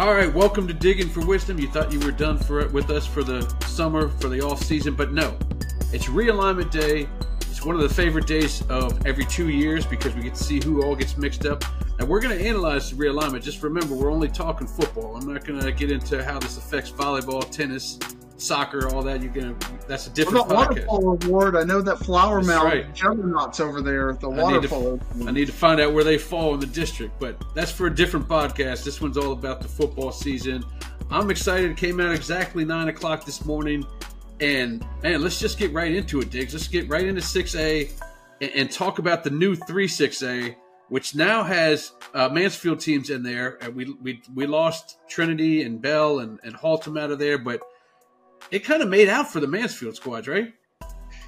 All right, welcome to Digging for Wizdom. You thought you were done for it with us for the summer, for the off season, but no. It's realignment day. It's one of the favorite days of every two years because we get to see who all gets mixed up. And we're going to analyze the realignment. Just remember, we're only talking football. I'm not going to get into how this affects volleyball, tennis, soccer, all that. You're gonna. That's a different well, the water polo award. I know that Flower Mound right. juggernauts over there. The water I polo. To, I need to find out where they fall in the district, but that's for a different podcast. This one's all about the football season. I'm excited. It came out exactly nine o'clock this morning, and man, let's just get right into it, Diggs. Let's get right into six A and, and talk about the new three six A which now has uh, Mansfield teams in there. And we, we we lost Trinity and Bell and, and Haltom out of there, but it kind of made out for the Mansfield squad, right?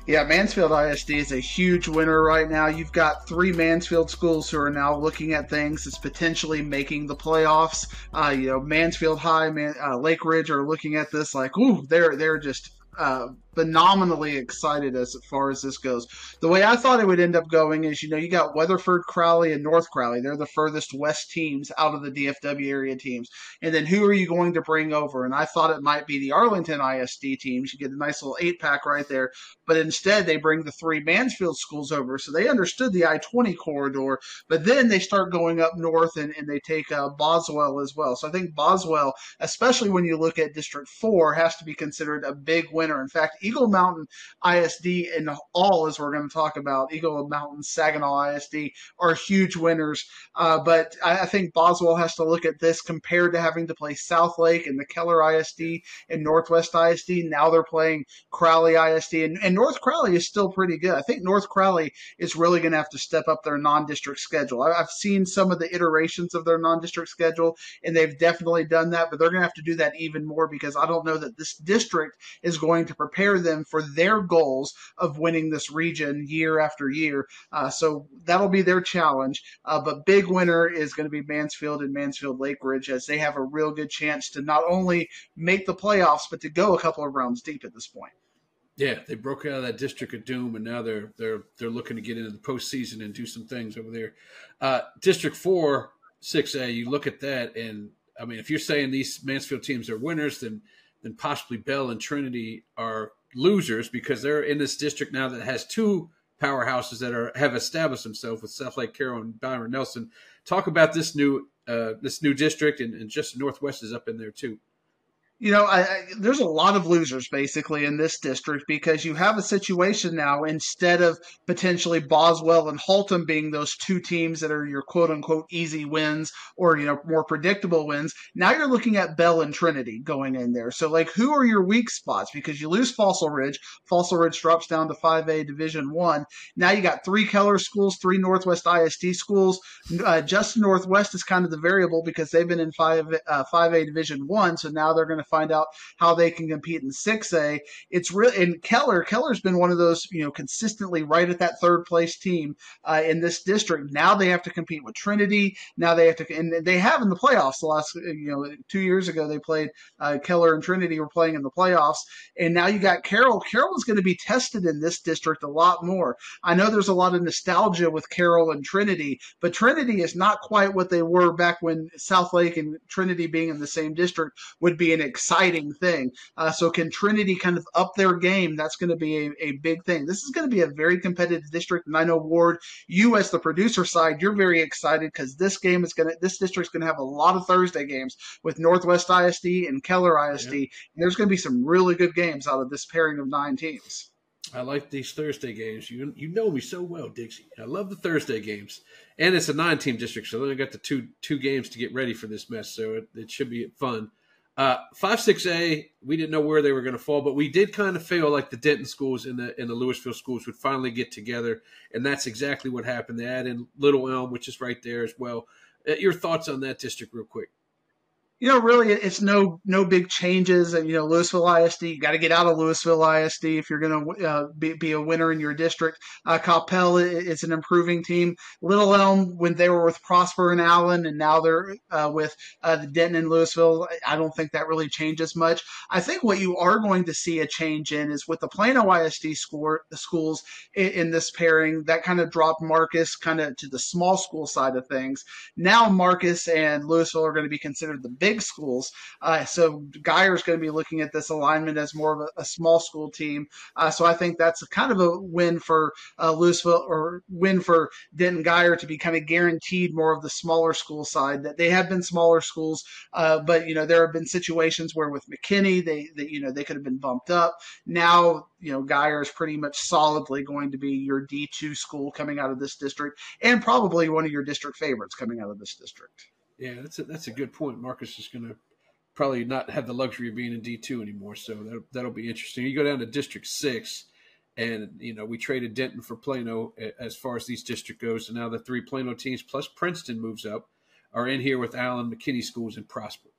Yeah, Mansfield ISD is a huge winner right now. You've got three Mansfield schools who are now looking at things as potentially making the playoffs. Uh, you know, Mansfield High, Man, uh, Lake Ridge are looking at this like, ooh, they're they're just uh, phenomenally excited as far as this goes. The way I thought it would end up going is, you know, you got Weatherford, Crowley, and North Crowley. They're the furthest west teams out of the DFW area teams. And then who are you going to bring over? And I thought it might be the Arlington ISD teams. You get a nice little eight pack right there. But instead, they bring the three Mansfield schools over. So they understood the I 20 corridor. But then they start going up north and, and they take uh, Boswell as well. So I think Boswell, especially when you look at District 4, has to be considered a big winner. In fact, Eagle Mountain ISD and all, as we're going to talk about, Eagle Mountain, Saginaw ISD are huge winners. Uh, but I, I, think Boswell has to look at this compared to having to play South Lake and the Keller ISD and Northwest ISD. Now they're playing Crowley ISD, and, and North Crowley is still pretty good. I think North Crowley is really going to have to step up their non-district schedule. I, I've seen some of the iterations of their non-district schedule, and they've definitely done that, but they're going to have to do that even more because I don't know that this district is going to prepare prepare them for their goals of winning this region year after year. Uh, so that'll be their challenge. Uh, but big winner is going to be Mansfield and Mansfield Lake Ridge as they have a real good chance to not only make the playoffs but to go a couple of rounds deep at this point. Yeah, they broke out of that district of doom, and now they're they're they're looking to get into the postseason and do some things over there. Uh, district four, six A. You look at that, and I mean, if you're saying these Mansfield teams are winners, then then possibly Bell and Trinity are losers because they're in this district now that has two powerhouses that are have established themselves with South Lake Carroll and Byron Nelson. Talk about this new uh, this new district and, and just Northwest is up in there too you know, I, I, there's a lot of losers basically in this district because you have a situation now instead of potentially Boswell and Haltom being those two teams that are your quote unquote easy wins or, you know, more predictable wins. Now you're looking at Bell and Trinity going in there. So, like, who are your weak spots? Because you lose Fossil Ridge. Fossil Ridge drops down to 5A Division One. Now you got three Keller schools, three Northwest ISD schools. Uh, just Northwest is kind of the variable because they've been in 5, uh, 5A Division One. So now they're going to find out how they can compete in 6A. It's really in Keller. Keller's been one of those, you know, consistently right at that third place team uh, in this district. Now they have to compete with Trinity. Now they have to, and they have in the playoffs the last, you know, two years ago they played uh, Keller and Trinity were playing in the playoffs, and now you got Carroll. Carroll is going to be tested in this district a lot more. I know there's a lot of nostalgia with Carroll and Trinity, but Trinity is not quite what they were back when South Lake and Trinity being in the same district would be an exciting thing. Uh, so can Trinity kind of up their game? That's going to be a, a big thing. This is going to be a very competitive district, and I know Ward, you as the producer side, you're very excited because this game is going to this district's going to have a lot of Thursday games with Northwest ISD and Keller ISD. Yeah. there's going to be some really good games out of this pairing of nine teams. I like these Thursday games. You you know me so well, Dixie. I love the Thursday games, and it's a nine team district, so then I got the two two games to get ready for this mess. So it, it should be fun. Uh, five six A, we didn't know where they were going to fall, but we did kind of feel like the Denton schools and the and the Lewisville schools would finally get together, and that's exactly what happened. They in Little Elm, which is right there as well. Uh, your thoughts on that district, real quick? You know, really, it's no no big changes. And you know, Lewisville ISD, you got to get out of Lewisville ISD if you're going to uh, be, be a winner in your district. Uh, Coppell is an improving team. Little Elm, when they were with Prosper and Allen, and now they're uh, with uh, the Denton and Lewisville. I don't think that really changes much. I think what you are going to see a change in is with the Plano ISD score, schools in, in this pairing. That kind of dropped Marcus kind of to the small school side of things. Now Marcus and Lewisville are going to be considered the big big schools. Uh, so is going to be looking at this alignment as more of a, a small school team. Uh, so I think that's kind of a win for uh, Lewisville or win for Denton Guyer to be kind of guaranteed more of the smaller school side. That they have been smaller schools, uh, but you know there have been situations where with McKinney they, they you know they could have been bumped up. Now you know Guyer is pretty much solidly going to be your D two school coming out of this district, and probably one of your district favorites coming out of this district. Yeah, that's a, that's a good point. Marcus is going to probably not have the luxury of being in D two anymore, so that that'll be interesting. You go down to District six, and you know we traded Denton for Plano as far as these district goes, and now the three Plano teams plus Princeton moves up are in here with Allen McKinney schools and Prosper.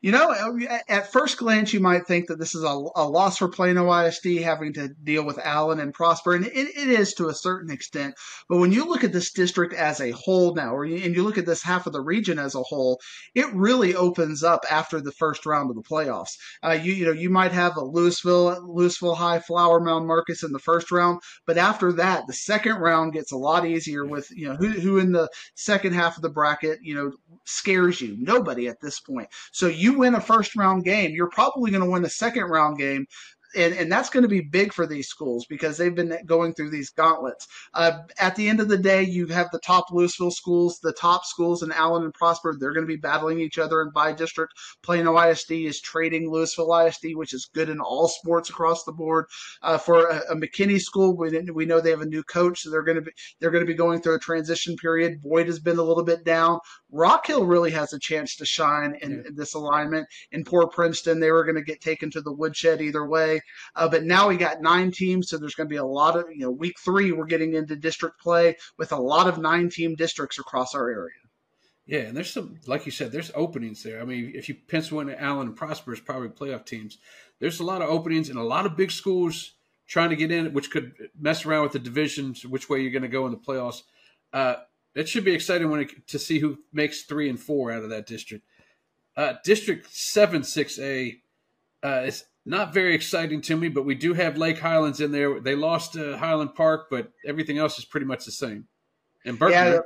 You know, at first glance, you might think that this is a, a loss for Plano ISD having to deal with Allen and Prosper, and it, it is to a certain extent. But when you look at this district as a whole now, or you, and you look at this half of the region as a whole, it really opens up after the first round of the playoffs. Uh, you you know you might have a Lewisville Lewisville High Flower Mound Marcus in the first round, but after that, the second round gets a lot easier with you know who who in the second half of the bracket you know scares you. Nobody at this point. So you you win a first round game, you're probably going to win a second round game and, and that's going to be big for these schools because they've been going through these gauntlets. Uh, at the end of the day, you have the top Lewisville schools, the top schools in Allen and Prosper. They're going to be battling each other in by district. Plano ISD is trading Lewisville ISD, which is good in all sports across the board. Uh, for a, a, McKinney school, we, we know they have a new coach, so they're going to be they're going to be going through a transition period. Boyd has been a little bit down. Rock Hill really has a chance to shine in, yeah. in this alignment. In poor Princeton, they were going to get taken to the woodshed either way. Uh, but now we got nine teams, so there's going to be a lot of, you know, week three, we're getting into district play with a lot of nine team districts across our area. Yeah, and there's some, like you said, there's openings there. I mean, if you pencil in Allen and Prosper as probably playoff teams, there's a lot of openings and a lot of big schools trying to get in, which could mess around with the divisions, which way you're going to go in the playoffs. Uh, it should be exciting when it, to see who makes three and four out of that district. Uh, district seven six A uh, is not very exciting to me, but we do have Lake Highlands in there. They lost uh, Highland Park, but everything else is pretty much the same. And Berkeley, yeah,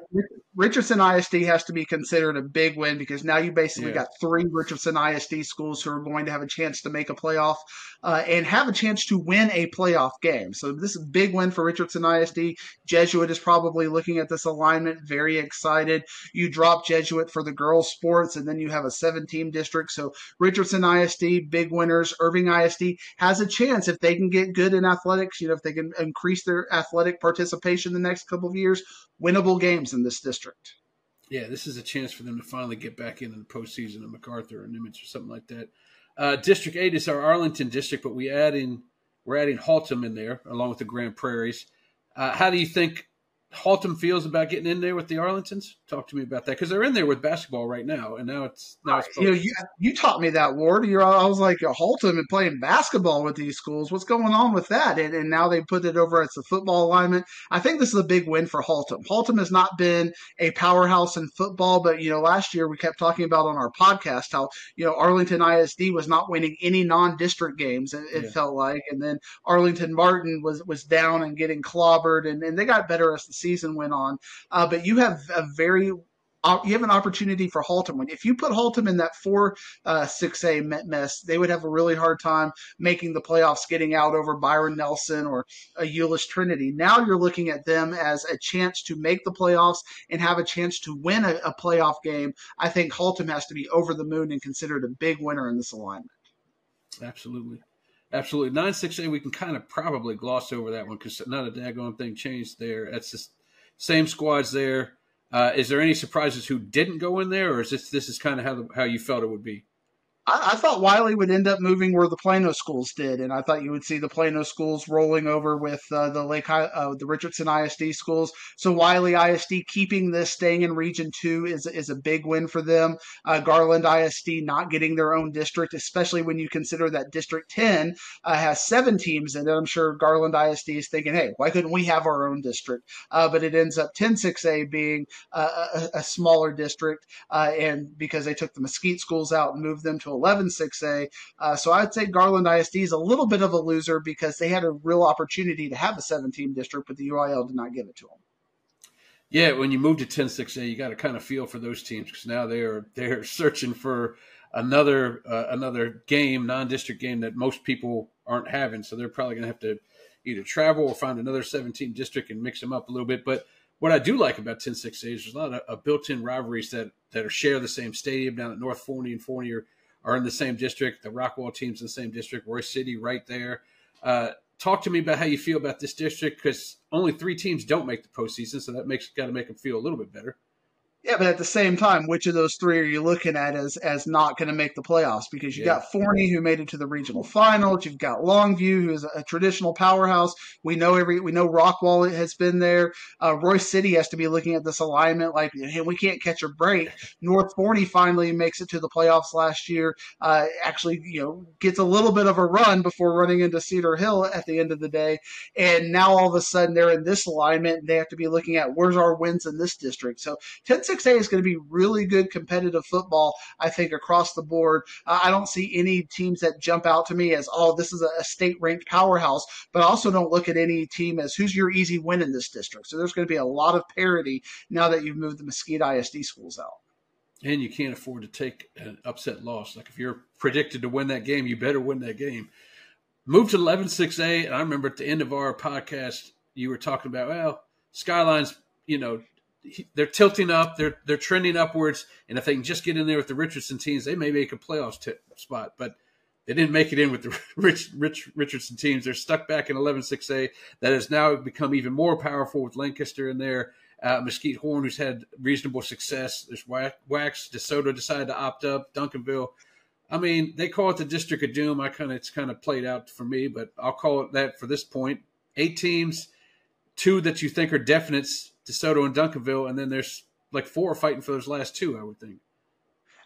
Richardson ISD has to be considered a big win because now you basically yeah. got three Richardson ISD schools who are going to have a chance to make a playoff uh, and have a chance to win a playoff game. So this is a big win for Richardson ISD. Jesuit is probably looking at this alignment, very excited. You drop Jesuit for the girls' sports, and then you have a seven-team district. So Richardson ISD, big winners. Irving ISD has a chance if they can get good in athletics. You know, if they can increase their athletic participation the next couple of years, winnable games in this district. Yeah, this is a chance for them to finally get back in the postseason of MacArthur or Nimitz or something like that. Uh, district eight is our Arlington district, but we add in we're adding Haltom in there along with the Grand Prairies. Uh, how do you think Haltom feels about getting in there with the Arlingtons? Talk to me about that because they're in there with basketball right now, and now it's now it's. You, know, you, you taught me that, Ward. You're, I was like, Haltom and playing basketball with these schools. What's going on with that? And, and now they put it over as the football alignment. I think this is a big win for Haltom. Haltom has not been a powerhouse in football, but you know, last year we kept talking about on our podcast how you know Arlington ISD was not winning any non-district games. It, it yeah. felt like, and then Arlington Martin was was down and getting clobbered, and, and they got better as the season went on. Uh, but you have a very uh, you have an opportunity for Haltom. If you put Haltom in that four uh, six A mess, they would have a really hard time making the playoffs, getting out over Byron Nelson or a Euless Trinity. Now you're looking at them as a chance to make the playoffs and have a chance to win a, a playoff game. I think Haltom has to be over the moon and considered a big winner in this alignment. Absolutely. Absolutely. 9 6A, we can kind of probably gloss over that one because not a daggone thing changed there. That's the same squads there. Uh, is there any surprises who didn't go in there, or is this this is kind of how the, how you felt it would be? I, I, thought Wylie would end up moving where the Plano schools did, and I thought you would see the Plano schools rolling over with uh, the Lake uh, the Richardson ISD schools. So Wylie ISD keeping this, staying in Region Two is is a big win for them. Uh, Garland ISD not getting their own district, especially when you consider that District Ten uh, has seven teams it. I'm sure Garland ISD is thinking, hey, why couldn't we have our own district? Uh, but it ends up 10-6A being a, a, smaller district, uh, and because they took the Mesquite schools out and moved them to 11 6A. Uh, so I'd say Garland ISD is a little bit of a loser because they had a real opportunity to have a 17 district, but the UIL did not give it to them. Yeah, when you move to 10-6A, you got to kind of feel for those teams because now they're they're searching for another uh, another game, non-district game that most people aren't having. So they're probably going to have to either travel or find another 17 district and mix them up a little bit. But what I do like about 10-6A is there's a lot of, of built-in rivalries that that are share the same stadium down at North Forney and Forney are, are in the same district. The Rockwall team's in the same district. Royse City right there. Uh, talk to me about how you feel about this district because only three teams don't make the postseason, so that makes got to make them feel a little bit better. Yeah, but at the same time, which of those three are you looking at as as not going to make the playoffs? Because you yeah. got Forney who made it to the regional finals. You've got Longview who is a traditional powerhouse. We know every we know Rockwall has been there. Uh, Royse City has to be looking at this alignment like hey, we can't catch a break. North Forney finally makes it to the playoffs last year. Uh, actually, you know, gets a little bit of a run before running into Cedar Hill at the end of the day. And now all of a sudden they're in this alignment. And They have to be looking at where's our wins in this district. So 10 6A is going to be really good competitive football, I think, across the board. Uh, I don't see any teams that jump out to me as, oh, this is a, state ranked powerhouse, but I also don't look at any team as who's your easy win in this district. So there's going to be a lot of parity now that you've moved the Mesquite ISD schools out. And you can't afford to take an upset loss. Like if you're predicted to win that game, you better win that game. Move to 11 6A. And I remember at the end of our podcast, you were talking about, well, Skyline's, you know, they're tilting up, they're they're trending upwards, and if they can just get in there with the Richardson teams, they may make a playoff t- spot. But they didn't make it in with the Rich, Rich Richardson teams. They're stuck back in 11-6A. That has now become even more powerful with Lancaster in there. Uh, Mesquite Horn, who's had reasonable success. There's Wax. DeSoto decided to opt up. Duncanville. I mean, they call it the District of Doom. I kind of it's kind of played out for me, but I'll call it that for this point. Eight teams, two that you think are definites DeSoto and Duncanville, and then there's like four fighting for those last two, I would think.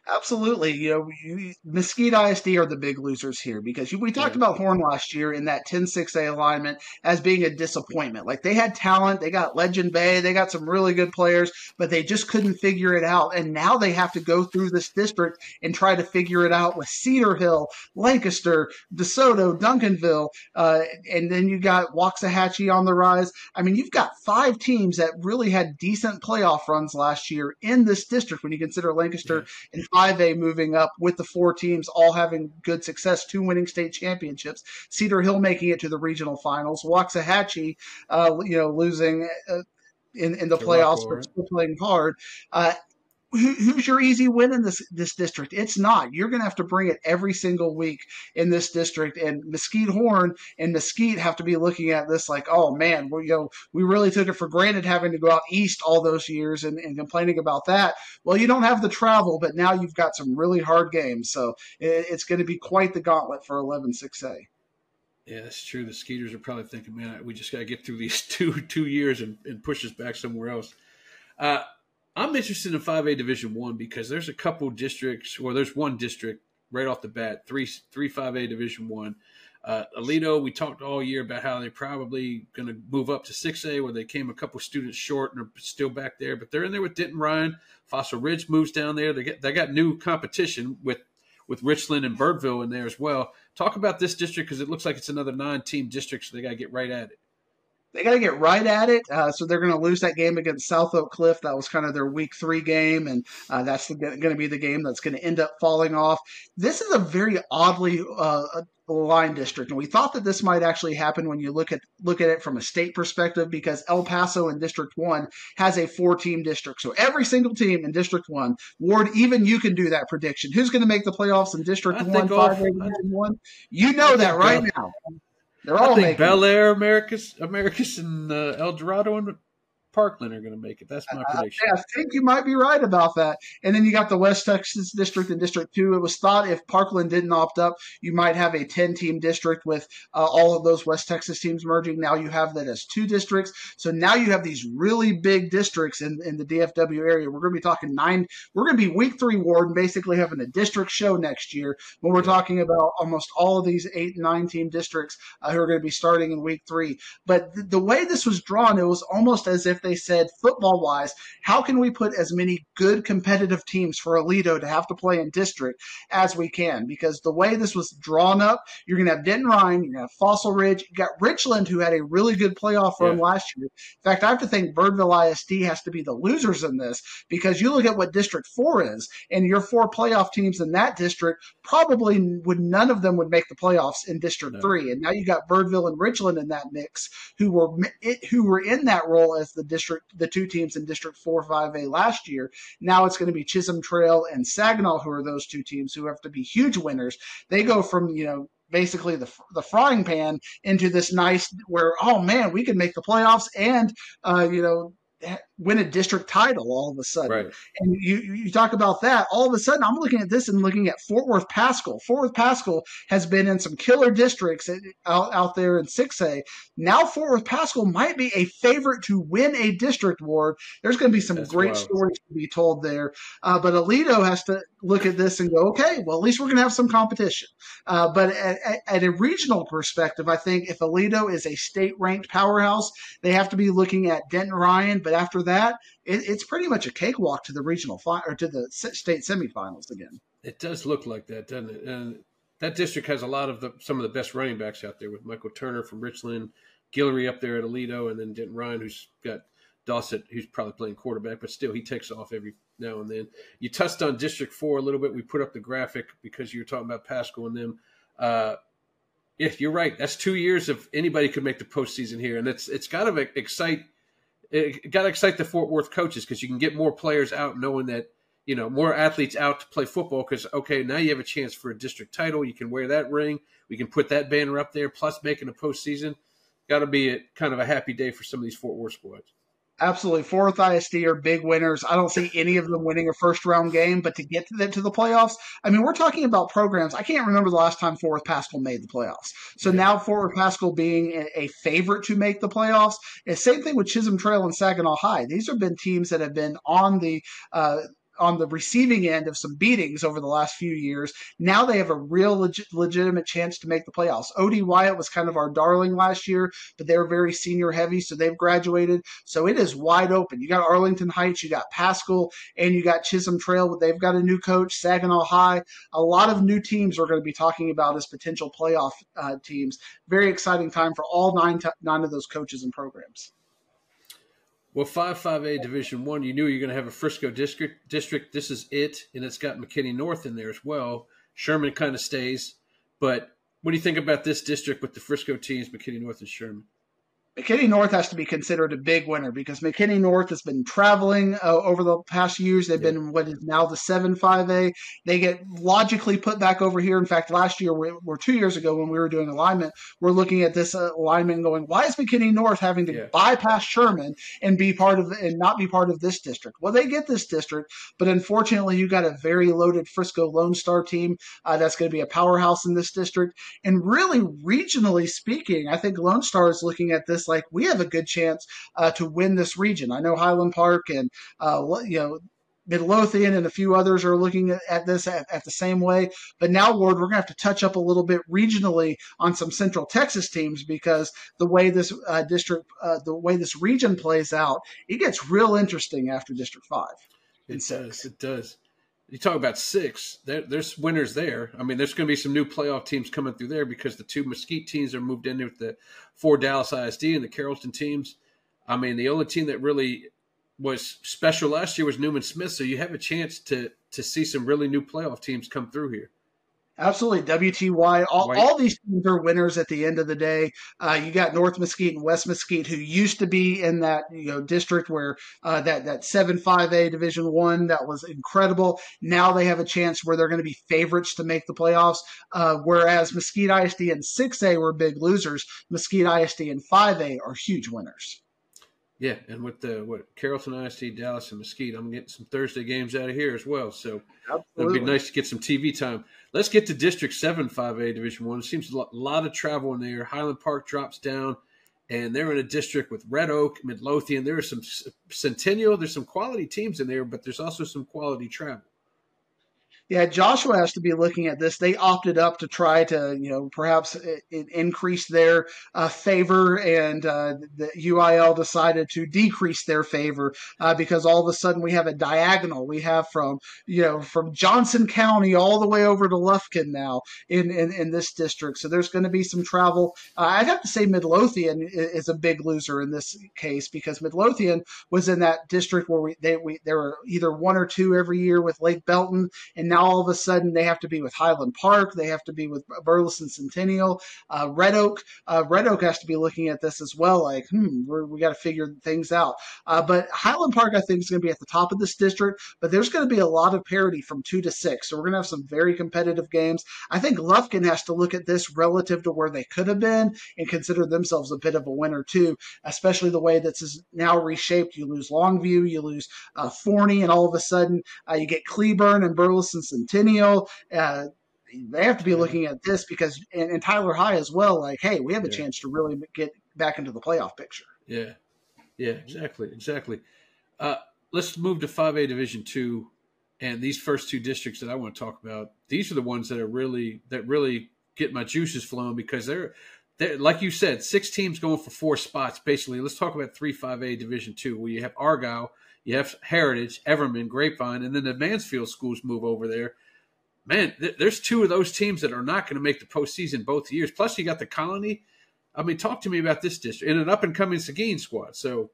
Absolutely. You know, you, Mesquite ISD are the big losers here because we talked yeah. about Horn last year in that 10 6A alignment as being a disappointment. Like they had talent, they got Legend Bay, they got some really good players, but they just couldn't figure it out. And now they have to go through this district and try to figure it out with Cedar Hill, Lancaster, DeSoto, Duncanville, uh, and then you got Waxahachie on the rise. I mean, you've got five teams that really had decent playoff runs last year in this district when you consider Lancaster yeah. and 5A moving up with the four teams all having good success, two winning state championships. Cedar Hill making it to the regional finals. Waxahachie, uh, you know, losing. Uh, in, in the, playoffs, but still playing hard. Uh, who, who's your easy win in this this district? It's not. You're going to have to bring it every single week in this district. And Mesquite Horn and Mesquite have to be looking at this like, oh man, we you know we really took it for granted having to go out east all those years and, and complaining about that. Well, you don't have the travel, but now you've got some really hard games, so it, it's going to be quite the gauntlet for 11-6A. Yeah, that's true. The Skeeters are probably thinking, man, we just got to get through these two two years and, and push us back somewhere else. Uh, I'm interested in 5A Division One because there's a couple districts, or there's one district right off the bat, three three 5A Division One. Uh, Aledo, we talked all year about how they're probably going to move up to 6A, where they came a couple students short and are still back there. But they're in there with Denton Ryan. Fossil Ridge moves down there. They get they got new competition with with Richland and Birdville in there as well. Talk about this district because it looks like it's another nine team district, so they got to get right at it they got to get right at it. Uh, so they're going to lose that game against South Oak Cliff. That was kind of their week three game, and uh, that's going to be the game that's going to end up falling off. This is a very oddly uh, line district, and we thought that this might actually happen when you look at look at it from a state perspective, because El Paso in District One has a four team district. So every single team in District One, Ward, even you can do that prediction. Who's going to make the playoffs in District I One? Five, eight, one. You know that right now. They're all I think Bel Air, Americas, Americas, and uh, El Dorado and Parkland are going to make it. That's my prediction. I, I think you might be right about that. And then you got the West Texas District and District 2. It was thought if Parkland didn't opt up, you might have a 10 team district with uh, all of those West Texas teams merging. Now you have that as two districts. So now you have these really big districts in, in the DFW area. We're going to be talking nine, we're going to be week three ward and basically having a district show next year when we're talking about almost all of these eight and nine team districts uh, who are going to be starting in week three. But th- the way this was drawn, it was almost as if they said, football wise, how can we put as many good competitive teams for Aledo to have to play in district as we can? Because the way this was drawn up, you're going to have Denton Ryan, you're going to have Fossil Ridge, you got Richland, who had a really good playoff run yeah. last year. In fact, I have to think Birdville ISD has to be the losers in this because you look at what District 4 is, and your four playoff teams in that district probably would none of them would make the playoffs in District no. 3. And now you got Birdville and Richland in that mix who were who were in that role as the district the two teams in District 4 5A last year. Now it's going to be Chisholm Trail and Saginaw who are those two teams who have to be huge winners. They go from, you know, basically the the frying pan into this nice where oh man we can make the playoffs and uh, you know win a district title all of a sudden. Right. And you you talk about that, all of a sudden I'm looking at this and looking at Fort Worth Paschal. Fort Worth Paschal has been in some killer districts out, out there in 6A. Now Fort Worth Paschal might be a favorite to win a district award. There's going to be some That's great wild. stories to be told there. Uh, but Aledo has to look at this and go, okay, well at least we're going to have some competition. Uh, but at, at, at a regional perspective, I think if Aledo is a state ranked powerhouse, they have to be looking at Denton Ryan. But after that, it, it's pretty much a cakewalk to the regional fi- or to the state semifinals again. It does look like that, doesn't it? And that district has a lot of the some of the best running backs out there with Michael Turner from Richland, Guillory up there at Aledo, and then Denton Ryan, who's got Dawson, who's probably playing quarterback, but still he takes off every now and then. You touched on District Four a little bit. We put up the graphic because you were talking about Paschal and them. Uh, yeah, you're right. That's two years of anybody could make the postseason here, and it's it's got to excite it got to excite the Fort Worth coaches because you can get more players out knowing that you know more athletes out to play football because okay now you have a chance for a district title. You can wear that ring. We can put that banner up there plus making a postseason. Got to be a, kind of a happy day for some of these Fort Worth squads. Absolutely. Fourth ISD are big winners. I don't see any of them winning a first round game, but to get to the, to the playoffs, I mean, we're talking about programs. I can't remember the last time Fort Worth Paschal made the playoffs. So yeah. now Fort Worth Paschal being a, favorite to make the playoffs. The same thing with Chisholm Trail and Saginaw High. These have been teams that have been on the uh, on the receiving end of some beatings over the last few years. Now they have a real legit, legitimate chance to make the playoffs. OD Wyatt was kind of our darling last year, but they're very senior heavy, so they've graduated. So it is wide open. You got Arlington Heights, you got Paschal, and you got Chisholm Trail. They've got a new coach, Saginaw High. A lot of new teams we're going to be talking about as potential playoff uh, teams. Very exciting time for all nine, t- nine of those coaches and programs. Well, five five A Division One, you knew you're going to have a Frisco district. District, this is it, and it's got McKinney North in there as well. Sherman kind of stays, but what do you think about this district with the Frisco teams, McKinney North and Sherman? McKinney North has to be considered a big winner because McKinney North has been traveling uh, over the past years. They've yeah. been what is now the 7 5A. They get logically put back over here. In fact, last year, or two years ago, when we were doing alignment, we're looking at this uh, alignment going, why is McKinney North having to yeah. bypass Sherman and be part of and not be part of this district? Well, they get this district, but unfortunately, you got a very loaded Frisco Lone Star team uh, that's going to be a powerhouse in this district. And really, regionally speaking, I think Lone Star is looking at this like we have a good chance uh, to win this region. I know Highland Park and uh, you know Midlothian and a few others are looking at, this at, at, the same way. But now, Lord, we're going to have to touch up a little bit regionally on some Central Texas teams because the way this uh, district, uh, the way this region plays out, it gets real interesting after District Five. It does. It does you talk about six. There, there's winners there. I mean, there's going to be some new playoff teams coming through there because the two Mesquite teams are moved in with the four Dallas ISD and the Carrollton teams. I mean, the only team that really was special last year was Newman Smith. So you have a chance to to see some really new playoff teams come through here. Absolutely, WTY. All, all these teams are winners at the end of the day. Uh, you got North Mesquite and West Mesquite, who used to be in that you know district where uh, that that seven five A Division One that was incredible. Now they have a chance where they're going to be favorites to make the playoffs. Uh, whereas Mesquite ISD and six A were big losers. Mesquite ISD and five A are huge winners. Yeah, and with the what Carrollton ISD, Dallas, and Mesquite, I'm getting some Thursday games out of here as well. So it'd be nice to get some TV time. Let's get to District Seven, Five A Division One. It seems a lot of travel in there. Highland Park drops down, and they're in a district with Red Oak, Midlothian. There are some Centennial. There's some quality teams in there, but there's also some quality travel. Yeah, Joshua has to be looking at this. They opted up to try to, you know, perhaps increase their uh, favor, and uh, the UIL decided to decrease their favor uh, because all of a sudden we have a diagonal. We have from, you know, from Johnson County all the way over to Lufkin now in, in, in this district. So there's going to be some travel. Uh, I'd have to say Midlothian is a big loser in this case because Midlothian was in that district where we they we there were either one or two every year with Lake Belton, and now all of a sudden they have to be with Highland Park, they have to be with Burleson Centennial, uh, Red Oak. Uh, Red Oak has to be looking at this as well, like, hmm, we got to figure things out. Uh, but Highland Park, I think, is going to be at the top of this district, but there's going to be a lot of parity from two to six. So we're going to have some very competitive games. I think Lufkin has to look at this relative to where they could have been and consider themselves a bit of a winner too, especially the way this is now reshaped. You lose Longview, you lose uh, Forney, and all of a sudden uh, you get Cleburne and Burleson Centennial. Uh, they have to be looking at this because, and, and, Tyler High as well. Like, hey, we have a yeah. chance to really get back into the playoff picture. Yeah, yeah, exactly, exactly. Uh, let's move to 5A Division Two, and these first two districts that I want to talk about. These are the ones that are really that really get my juices flowing because they're, they're like you said, six teams going for four spots. Basically, let's talk about three 5A Division Two, where you have Argyle you have Heritage, Everman, Grapevine, and then the Mansfield schools move over there. Man, th- there's two of those teams that are not going to make the postseason both years. Plus, you got the Colony. I mean, talk to me about this district and an up and coming Seguin squad. So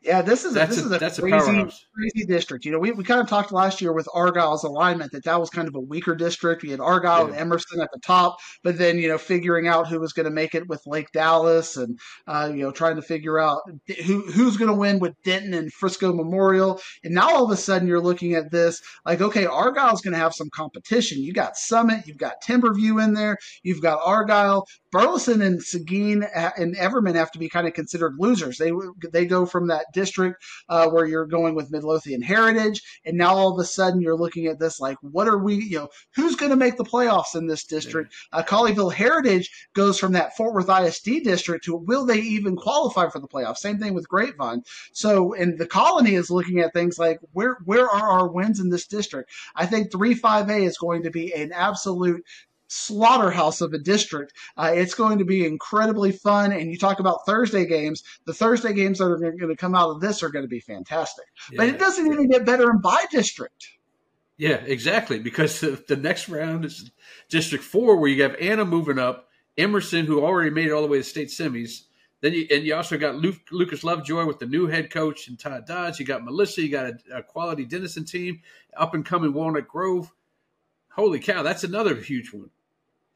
yeah, this is that's a, this a, is a that's crazy, a crazy district. You know, we, we kind of talked last year with Argyle's alignment that that was kind of a weaker district. We had Argyle yeah. and Emerson at the top, but then you know figuring out who was going to make it with Lake Dallas and uh, you know trying to figure out who who's going to win with Denton and Frisco Memorial. And now all of a sudden you're looking at this like, okay, Argyle's going to have some competition. You got Summit, you've got Timberview in there, you've got Argyle, Burleson and Seguin and Everman have to be kind of considered losers. They they go from that district uh, where you're going with Midlothian Heritage, and now all of a sudden you're looking at this like, what are we? You know, who's going to make the playoffs in this district? Uh, Colleyville Heritage goes from that Fort Worth ISD district to will they even qualify for the playoffs? Same thing with Grapevine. So, and the Colony is looking at things like where where are our wins in this district? I think three five A is going to be an absolute slaughterhouse of a district. Uh, it's going to be incredibly fun. And you talk about Thursday games. The Thursday games that are going to come out of this are going to be fantastic. Yeah. But it doesn't even get better in by district. Yeah, exactly. Because the, next round is District Four, where you have Anna moving up, Emerson, who already made it all the way to state semis. Then you and you also got Luke, Lucas Lovejoy with the new head coach and Todd Dodge. You got Melissa. You got a, a quality Denison team up and coming Walnut Grove. Holy cow, that's another huge one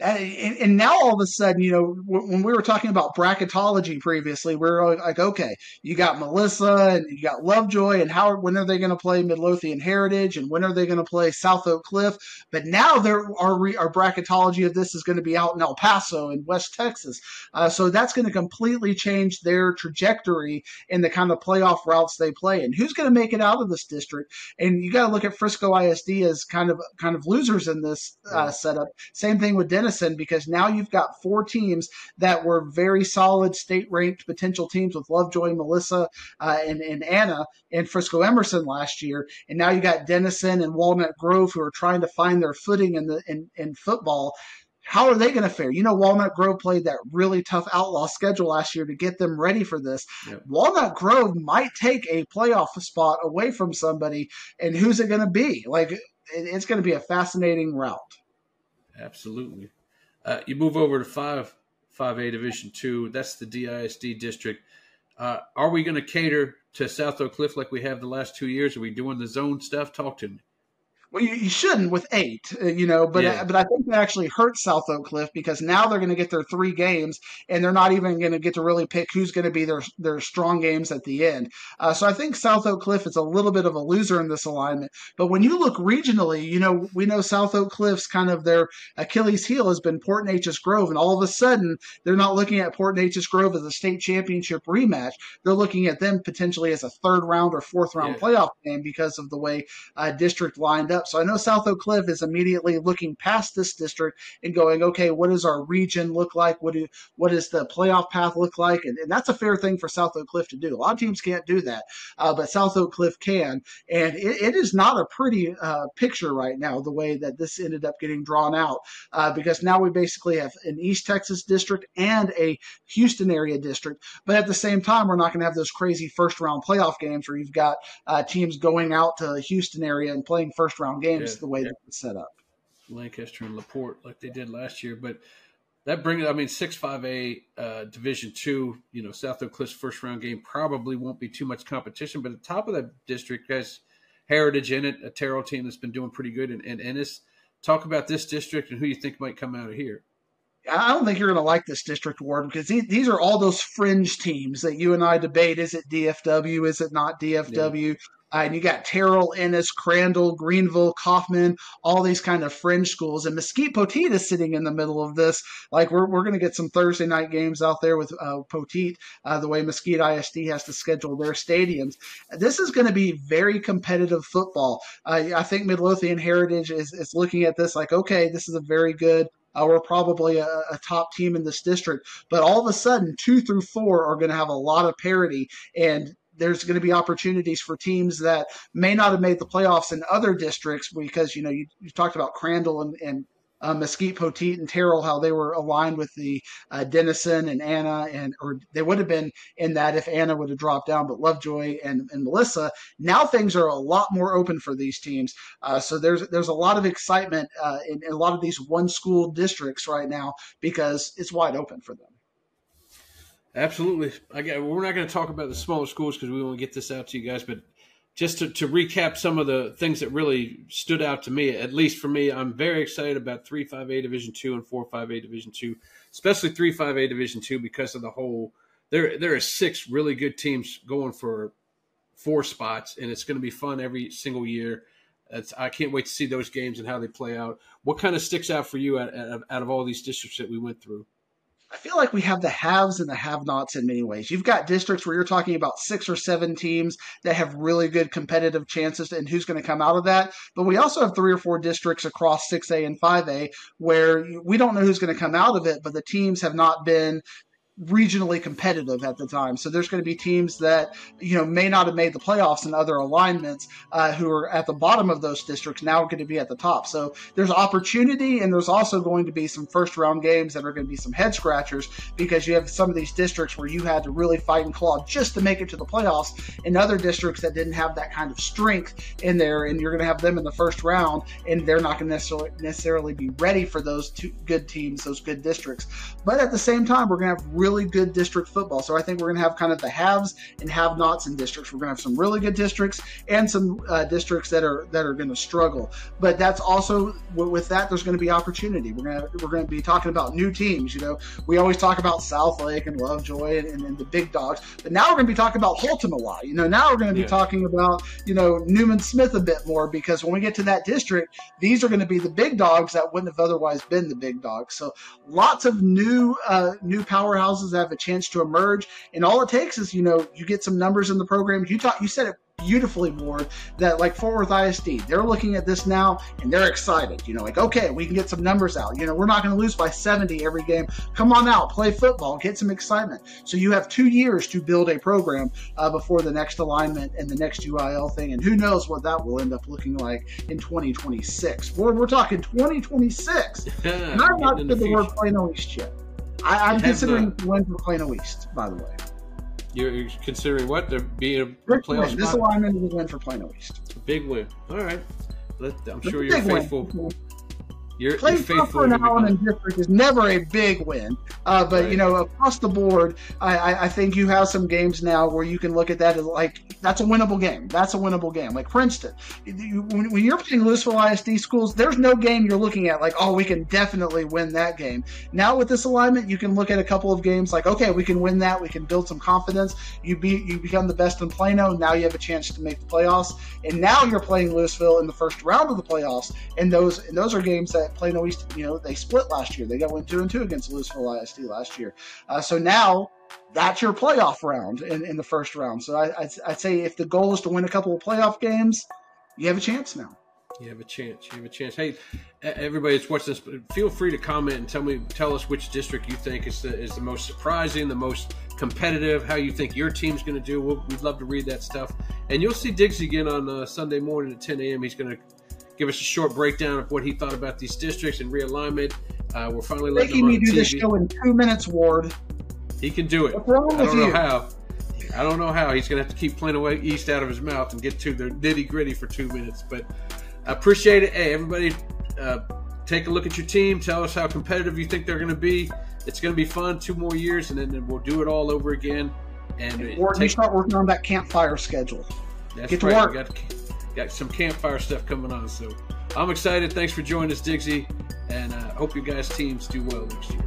and, and, now all of a sudden, you know, when we were talking about bracketology previously, we are like, okay, you got Melissa and you got Lovejoy, and how when are they going to play Midlothian Heritage, and when are they going to play South Oak Cliff? But now there our our bracketology of this is going to be out in El Paso in West Texas, uh, so that's going to completely change their trajectory and the kind of playoff routes they play. And who's going to make it out of this district? And you got to look at Frisco ISD as kind of kind of losers in this uh, setup. Same thing with Dennis because now you've got four teams that were very solid state ranked potential teams with Lovejoy, Melissa, uh, and, and Anna and Frisco Emerson last year. And now you got Denison and Walnut Grove who are trying to find their footing in the in, in football how are they going to fare? You know, Walnut Grove played that really tough outlaw schedule last year to get them ready for this. Yep. Walnut Grove might take a playoff spot away from somebody, and who's it going to be? Like, it's going to be a fascinating route. Absolutely. Uh, you move over to five five A Division two. That's the DISD district. Uh, are we going to cater to South Oak Cliff like we have the last two years? Are we doing the zone stuff? Talk to me. Well, you, you shouldn't with eight, uh, you know, but yeah. but I think that actually hurts South Oak Cliff because now they're going to get their three games, and they're not even going to get to really pick who's going to be their their strong games at the end. Uh, so I think South Oak Cliff is a little bit of a loser in this alignment. But when you look regionally, you know, we know South Oak Cliff's kind of their Achilles heel has been Port Neches Grove, and all of a sudden they're not looking at Port Neches Grove as a state championship rematch. They're looking at them potentially as a third round or fourth round yeah. playoff game because of the way uh, district lined up. Up. So I know South Oak Cliff is immediately looking past this district and going, okay, what does our region look like? What do what does the playoff path look like? And, and that's a fair thing for South Oak Cliff to do. A lot of teams can't do that, uh, but South Oak Cliff can, and it, it is not a pretty uh, picture right now the way that this ended up getting drawn out uh, because now we basically have an East Texas district and a Houston area district, but at the same time we're not going to have those crazy first round playoff games where you've got uh, teams going out to the Houston area and playing first round games yeah, the way yeah. that it's set up. Lancaster and Laporte like they did last year, but that brings I mean six five A uh, Division two. You know South Oak Cliff's first round game probably won't be too much competition, but at the top of that district has Heritage in it, a Terrell team that's been doing pretty good, and, and Ennis. Talk about this district and who you think might come out of here. I don't think you're going to like this district award because these are all those fringe teams that you and I debate. Is it DFW? Is it not DFW? Yeah. Uh, and you got Terrell, Ennis, Crandall, Greenville, Kaufman, all these kind of fringe schools. And Mesquite Poteet is sitting in the middle of this. Like we're, we're going to get some Thursday night games out there with uh, Poteet, uh, the way Mesquite ISD has to schedule their stadiums. This is going to be very competitive football. I think Midlothian Heritage is, is looking at this like, okay, this is a very good uh, we're probably a, a, top team in this district. But all of a sudden, two through four are going to have a lot of parity. And there's going to be opportunities for teams that may not have made the playoffs in other districts because you know you, you talked about Crandall and, and uh, Mesquite, Poteet, and Terrell, how they were aligned with the uh, Denison and Anna, and or they would have been in that if Anna would have dropped down, but Lovejoy and, and Melissa. Now things are a lot more open for these teams, uh, so there's there's a lot of excitement uh, in, in a lot of these one school districts right now because it's wide open for them. Absolutely. I got, we're not going to talk about the smaller schools because we want to get this out to you guys, but just to, to recap some of the things that really stood out to me, at least for me, I'm very excited about 3-5A Division 2 and 4-5A Division 2, especially 3-5A Division 2 because of the whole there there are six really good teams going for four spots and it's going to be fun every single year. It's, I can't wait to see those games and how they play out. What kind of sticks out for you out, out, out of all these districts that we went through? I feel like we have the haves and the have nots in many ways. You've got districts where you're talking about six or seven teams that have really good competitive chances and who's going to come out of that. But we also have three or four districts across 6A and 5A where we don't know who's going to come out of it, but the teams have not been regionally competitive at the time. So there's going to be teams that you know may not have made the playoffs in other alignments uh, who are at the bottom of those districts now are going to be at the top. So there's opportunity, and there's also going to be some first round games that are going to be some head scratchers because you have some of these districts where you had to really fight and claw just to make it to the playoffs, and other districts that didn't have that kind of strength in there, and you're going to have them in the first round, and they're not going to necessarily necessarily be ready for those two good teams, those good districts. But at the same time, we're going to have really good district football. So I think we're going to have kind of the haves and have-nots in districts. We're going to have some really good districts and some uh, districts that are that are going to struggle. But that's also with that there's going to be opportunity. We're going to we're going to be talking about new teams. You know, we always talk about South Lake and Lovejoy and, and, and the big dogs, but now we're going to be talking about Haltom a lot. You know, now we're going to be yeah. talking about you know Newman Smith a bit more because when we get to that district, these are going to be the big dogs that wouldn't have otherwise been the big dogs. So lots of new uh, new powerhouses houses have a chance to emerge. And all it takes is, you know, you get some numbers in the program. You talk, you said it beautifully, Ward, that like Fort Worth ISD, they're looking at this now and they're excited. You know, like, okay, we can get some numbers out. You know, we're not going to lose by 70 every game. Come on out, play football, get some excitement. So you have two years to build a program uh, before the next alignment and the next UIL thing. And who knows what that will end up looking like in 2026. Ward, we're talking 2026. and I'm not the, the word East yet. I, am considering the, win for Plano East, by the way. You're considering what? There being a playoff spot? This alignment is a win for Plano East. A big win. All right. I'm sure you're faithful. Win. You're, Playing you're faithful for an Allen and district is never a big win, uh, but right. you know across the board, I, I, think you have some games now where you can look at that as like that's a winnable game. That's a winnable game. Like Princeton, when, when you're playing Lewisville ISD schools, there's no game you're looking at like oh we can definitely win that game. Now with this alignment, you can look at a couple of games like okay we can win that. We can build some confidence. You be you become the best in Plano. Now you have a chance to make the playoffs, and now you're playing Lewisville in the first round of the playoffs, and those and those are games that Plano East, you know, they split last year. They got went two and two against Lewisville ISD last year. Uh, so now that's your playoff round in, in the first round. So I, I'd, I'd, say if the goal is to win a couple of playoff games, you have a chance now. You have a chance. You have a chance. Hey, everybody that's watching this, feel free to comment and tell me, tell us which district you think is the is the most surprising, the most competitive, how you think your team's going to do. we would love to read that stuff. And you'll see Diggs again on uh, Sunday morning at 10 a.m. He's going to give us a short breakdown of what he thought about these districts and realignment. Uh, we're finally letting making me do TV. this show in two minutes, Ward. He can do it. What's wrong I don't know you? how. I don't know how. He's going to have to keep playing away east out of his mouth and get to the nitty gritty for two minutes. But I appreciate it. Hey, everybody, uh, take a look at your team. Tell us how competitive you think they're going to be. It's going to be fun. Two more years, and then, we'll do it all over again. And or take, you start working on that campfire schedule. That's Get right. We got, got some campfire stuff coming on. So I'm excited. Thanks for joining us, Dixie, and uh, hope you guys' teams do well next year.